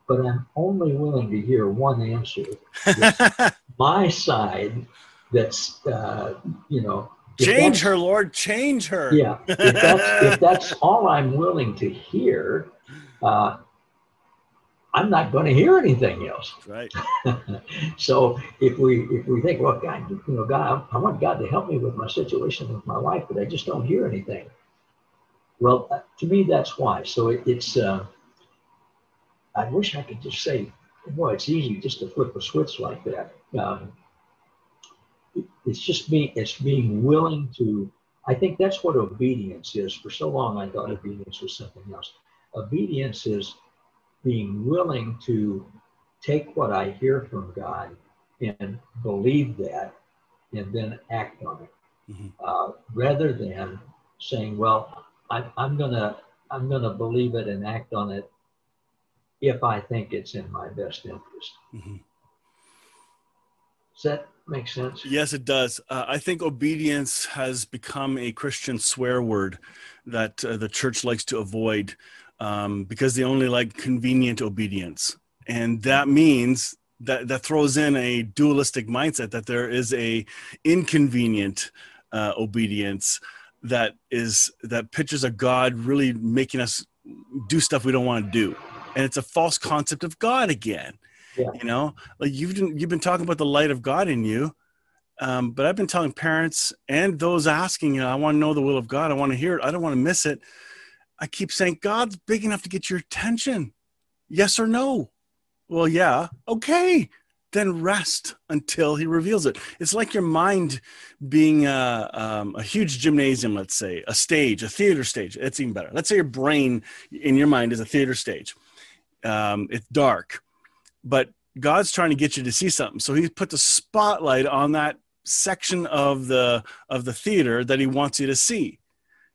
But I'm only willing to hear one answer. my side that's uh, you know change her, Lord, change her. Yeah. If that's, if that's all I'm willing to hear, uh, I'm not going to hear anything else. Right. so if we if we think, well, God, you know, God, I want God to help me with my situation with my wife, but I just don't hear anything. Well, uh, to me, that's why. So it, it's. Uh, I wish I could just say, boy, it's easy just to flip a switch like that. Um, it's just me. It's being willing to. I think that's what obedience is. For so long, I thought obedience was something else. Obedience is being willing to take what I hear from God and believe that and then act on it mm-hmm. uh, rather than saying, well, I, I'm going to I'm going to believe it and act on it if I think it's in my best interest. Mm-hmm. Does that make sense? Yes, it does. Uh, I think obedience has become a Christian swear word that uh, the church likes to avoid um, because they only like convenient obedience. And that means that, that throws in a dualistic mindset that there is a inconvenient uh, obedience that is that pictures a God really making us do stuff we don't want to do. And it's a false concept of God again. Yeah. You know, like you've been, you've been talking about the light of God in you. Um, but I've been telling parents and those asking, you know, I want to know the will of God. I want to hear it. I don't want to miss it. I keep saying, God's big enough to get your attention. Yes or no? Well, yeah. Okay. Then rest until he reveals it. It's like your mind being a, um, a huge gymnasium, let's say, a stage, a theater stage. It's even better. Let's say your brain in your mind is a theater stage. Um, it's dark, but God's trying to get you to see something. So he put the spotlight on that section of the of the theater that he wants you to see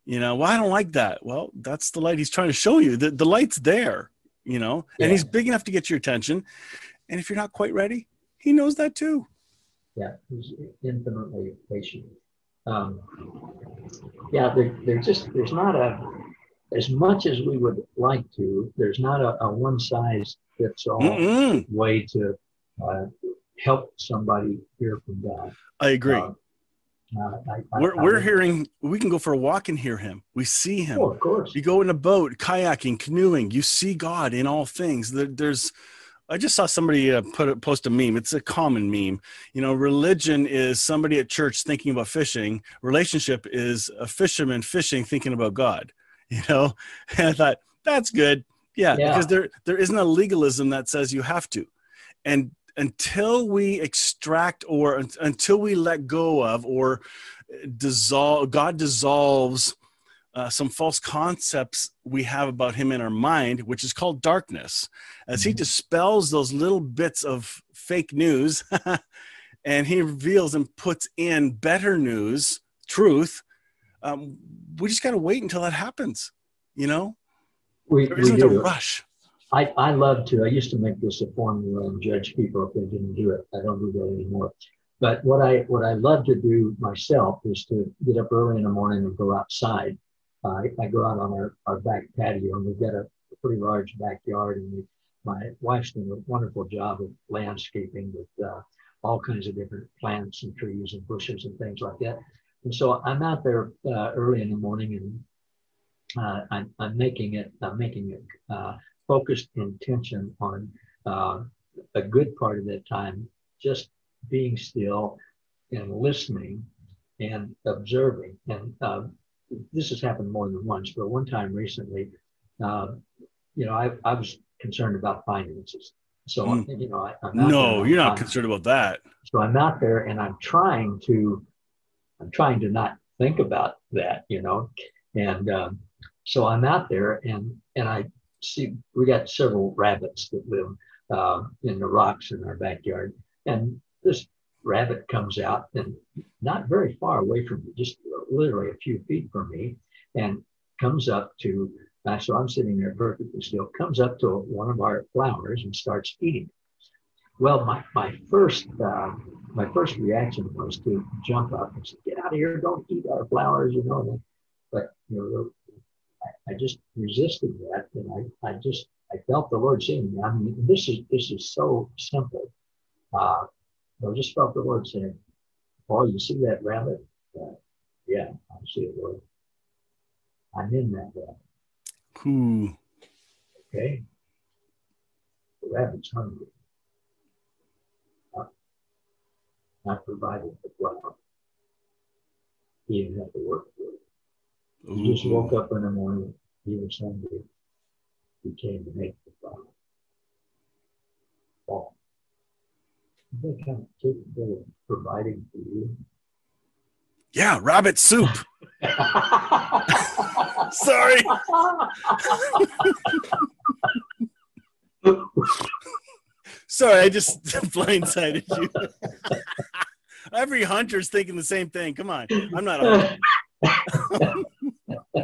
you know well i don't like that. Well that's the light he's trying to show you. The, the light's there you know yeah. and he's big enough to get your attention. And if you're not quite ready he knows that too. Yeah he's infinitely patient. Um, yeah there, there's just there's not a as much as we would like to there's not a, a one size fits all Mm-mm. way to uh, help somebody hear from god. I agree. Uh, uh, we're, we're hearing we can go for a walk and hear him. We see him. Oh, of course. You go in a boat kayaking canoeing. You see god in all things. There, there's i just saw somebody uh, put a, post a meme. It's a common meme. You know religion is somebody at church thinking about fishing. Relationship is a fisherman fishing thinking about god you know? And i thought that's good. Yeah, yeah. because there there isn't a legalism that says you have to. And until we extract or until we let go of or dissolve, God dissolves uh, some false concepts we have about Him in our mind, which is called darkness, as mm-hmm. He dispels those little bits of fake news and He reveals and puts in better news, truth. Um, we just got to wait until that happens, you know? We, there isn't a rush. I, I love to, I used to make this a formula and judge people if they didn't do it. I don't do that anymore. But what I what I love to do myself is to get up early in the morning and go outside. Uh, I, I, go out on our, our back patio and we've got a, pretty large backyard and we, my wife's done a wonderful job of landscaping with uh, all kinds of different plants and trees and bushes and things like that. And so I'm out there uh, early in the morning and uh, I'm, I'm making it, I'm making it uh, focused intention on uh, a good part of that time just being still and listening and observing. And uh, this has happened more than once, but one time recently, uh, you know, I, I was concerned about finances. So, mm. you know, I, am no, there, you're not I'm, concerned about that. So I'm out there and I'm trying to, I'm trying to not think about that, you know, and um, so I'm out there and and I see we got several rabbits that live uh, in the rocks in our backyard, and this rabbit comes out and not very far away from me, just literally a few feet from me, and comes up to. Uh, so I'm sitting there perfectly still. Comes up to one of our flowers and starts eating. Well, my my first uh, my first reaction was to jump up and say, "Get out of here! Don't eat our flowers!" You know. But you know, I, I just resisted that, and I, I just I felt the Lord saying, I mean, this is this is so simple. Uh, I just felt the Lord saying, "Paul, you see that rabbit? Uh, yeah, I see it, Lord. I'm in that rabbit." Cool. Okay. The rabbit's hungry. I provided the flower. He didn't have to work for it. He just woke up in the morning. He was hungry. He came to make the flower. Paul, they kind of capable of providing for you? Yeah, rabbit soup. Sorry. Sorry, I just blindsided you. Every hunter's thinking the same thing. Come on, I'm not a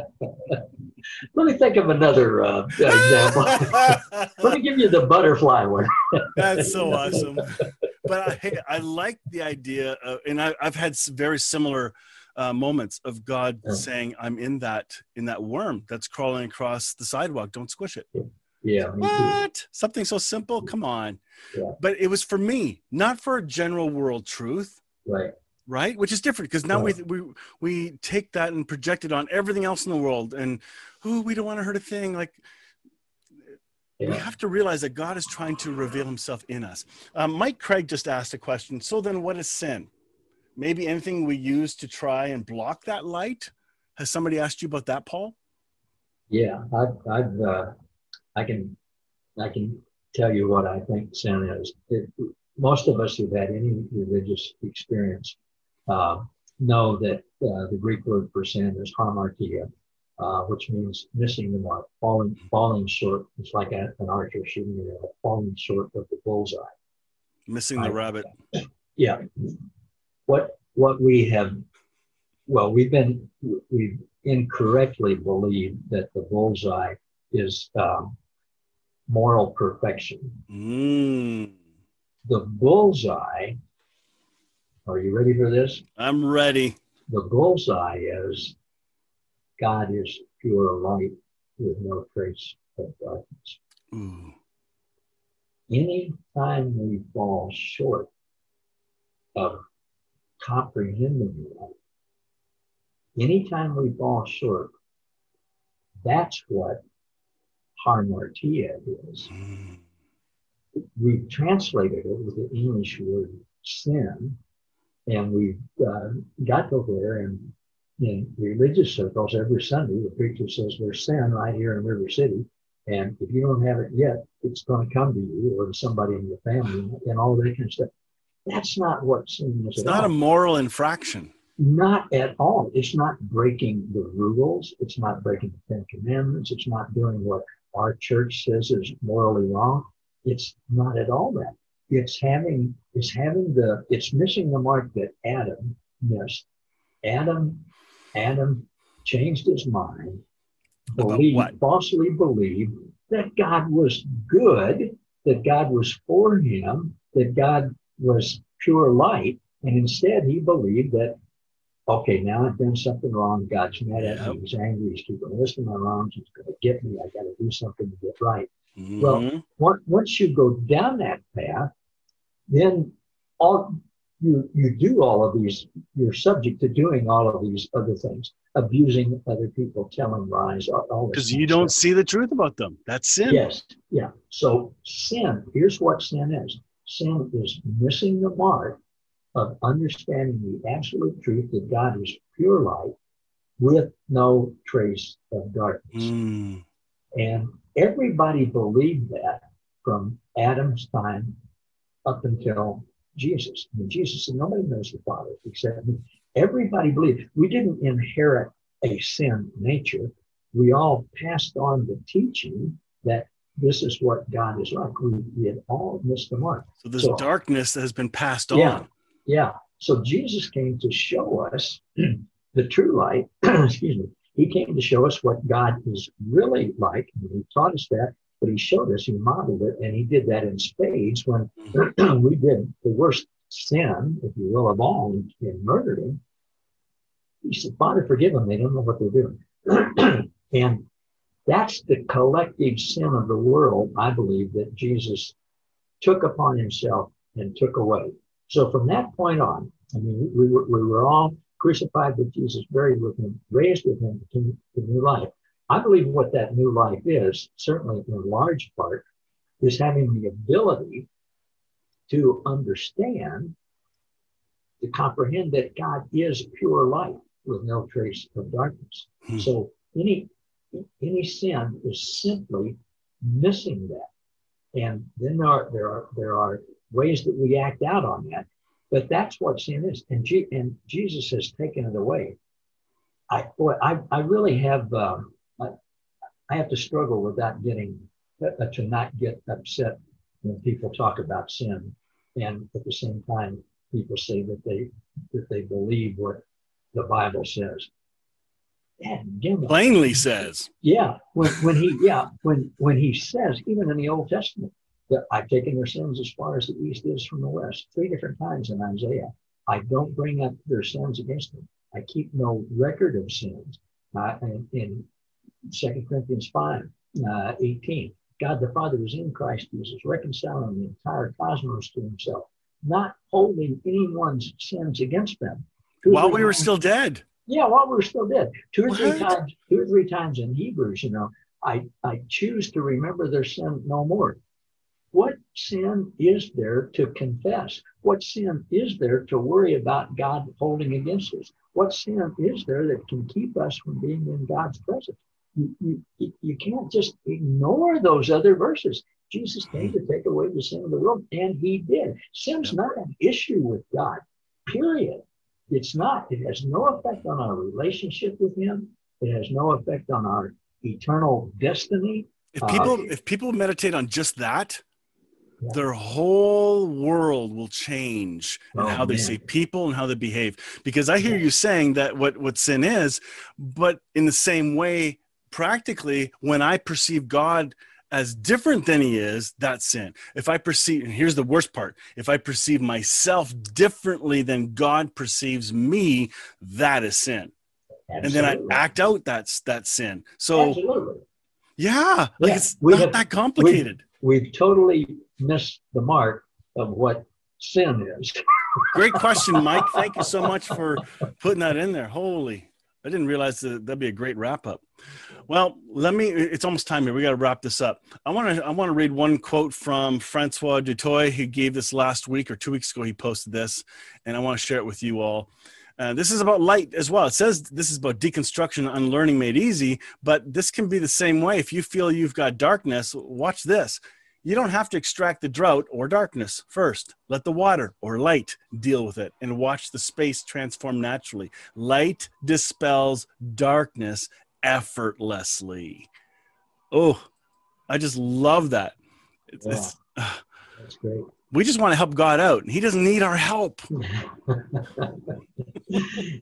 Let me think of another uh, example. Let me give you the butterfly one. That's so awesome. But I, I like the idea, of, and I, have had very similar uh, moments of God yeah. saying, "I'm in that in that worm that's crawling across the sidewalk. Don't squish it." Yeah. Yeah. What? Something so simple? Come on. Yeah. But it was for me, not for a general world truth. Right right? Which is different because now we we we take that and project it on everything else in the world and oh we don't want to hurt a thing like yeah. we have to realize that god is trying to reveal himself in us. Um, mike craig just asked a question so then what is sin? Maybe anything we use to try and block that light? Has somebody asked you about that paul? Yeah i've, I've uh, i can i can tell you what i think sin is. It, most of us who've had any religious experience know that uh, the Greek word for sin is hamartia, uh, which means missing the mark, falling falling short. It's like an archer shooting an arrow, falling short of the bullseye. Missing the rabbit. Yeah. What what we have, well, we've been we've incorrectly believed that the bullseye is um, moral perfection. Mm. The bullseye are you ready for this? I'm ready. The bullseye is God is pure light with no trace of darkness. Ooh. Any time we fall short of comprehending that, anytime we fall short, that's what hamartia is. Mm. We've translated it with the English word sin, and we uh, got to where, and in religious circles, every Sunday, the preacher says there's sin right here in River City. And if you don't have it yet, it's going to come to you or to somebody in your family and all that kind of stuff. That's not what sin is. It's not all. a moral infraction. Not at all. It's not breaking the rules. It's not breaking the Ten Commandments. It's not doing what our church says is morally wrong. It's not at all that it's having it's having the it's missing the mark that Adam missed. Adam Adam changed his mind, believed falsely believed that God was good, that God was for him, that God was pure light, and instead he believed that okay, now I've done something wrong. God's mad at me. He's angry. He's keeping listening to my wrongs. He's going to get me. I got to do something to get right. Mm-hmm. Well, once you go down that path, then all you you do all of these. You're subject to doing all of these other things, abusing other people, telling lies, all because you don't see the truth about them. That's sin. Yes, yeah. So sin. Here's what sin is. Sin is missing the mark of understanding the absolute truth that God is pure light with no trace of darkness. Mm. And everybody believed that from Adam's time up until Jesus. I mean, Jesus said, nobody knows the Father except me. Everybody believed. We didn't inherit a sin nature. We all passed on the teaching that this is what God is like. We, we had all missed the mark. So there's so, darkness that has been passed on. yeah, on. Yeah. So Jesus came to show us the true light. excuse me. He came to show us what God is really like. And he taught us that, but he showed us, he modeled it, and he did that in spades when mm-hmm. we did the worst sin, if you will, of all, and murdered him. He said, Father, forgive them. They don't know what they're doing. and that's the collective sin of the world, I believe, that Jesus took upon himself and took away. So from that point on, I mean, we were, we were all crucified with Jesus, buried with him, raised with him to, to new life. I believe what that new life is, certainly in large part, is having the ability to understand, to comprehend that God is pure light with no trace of darkness. Hmm. So any any sin is simply missing that. And then there are, there are, there are ways that we act out on that. But that's what sin is. And, G, and Jesus has taken it away. I, boy, I, I really have, um, I, have to struggle with that getting, uh, to not get upset when people talk about sin. And at the same time, people say that they, that they believe what the Bible says plainly says. Yeah, when, when he yeah when when he says even in the Old Testament that I've taken their sins as far as the east is from the west. Three different times in Isaiah, I don't bring up their sins against them. I keep no record of sins. Uh, in, in 2 Corinthians 5, uh, 18, God the Father was in Christ Jesus, reconciling the entire cosmos to himself, not holding anyone's sins against them. While we were still dead. Yeah, while we are still dead. Two or what? three times, two or three times in Hebrews, you know, I, I choose to remember their sin no more. What sin is there to confess? What sin is there to worry about God holding against us? What sin is there that can keep us from being in God's presence? You, you, you can't just ignore those other verses. Jesus came to take away the sin of the world, and he did. Sin's not an issue with God, period. It's not. It has no effect on our relationship with Him. It has no effect on our eternal destiny. If people uh, if people meditate on just that, yeah. their whole world will change and oh, how they man. see people and how they behave. Because I hear yeah. you saying that what what sin is, but in the same way, practically, when I perceive God as different than he is, that's sin. If I perceive, and here's the worst part if I perceive myself differently than God perceives me, that is sin. Absolutely. And then I act out that's that sin. So, Absolutely. yeah, like yeah, it's not have, that complicated. We've, we've totally missed the mark of what sin is. Great question, Mike. Thank you so much for putting that in there. Holy, I didn't realize that that'd be a great wrap up. Well, let me. It's almost time here. We got to wrap this up. I want to. I want to read one quote from Francois du Toit. He gave this last week or two weeks ago. He posted this, and I want to share it with you all. Uh, this is about light as well. It says this is about deconstruction, unlearning made easy, but this can be the same way. If you feel you've got darkness, watch this. You don't have to extract the drought or darkness first. Let the water or light deal with it and watch the space transform naturally. Light dispels darkness effortlessly. Oh, I just love that. It's, yeah, it's, uh, that's great. We just want to help God out, and He doesn't need our help.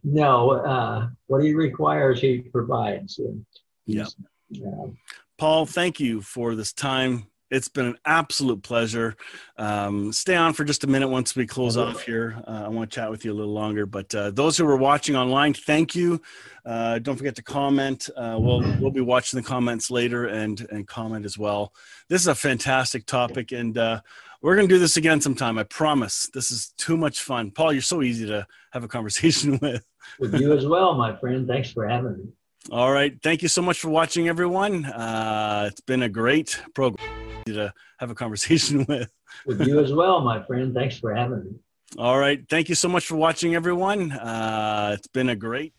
no, uh, what He requires, He provides. yeah. Paul, thank you for this time it's been an absolute pleasure. Um, stay on for just a minute once we close off here. Uh, I want to chat with you a little longer. But uh, those who are watching online, thank you. Uh, don't forget to comment. Uh, we'll we'll be watching the comments later and and comment as well. This is a fantastic topic, and uh, we're going to do this again sometime. I promise. This is too much fun. Paul, you're so easy to have a conversation with. With you as well, my friend. Thanks for having me. All right. Thank you so much for watching, everyone. Uh, it's been a great program to have a conversation with. With you as well, my friend. Thanks for having me. All right. Thank you so much for watching, everyone. Uh, it's been a great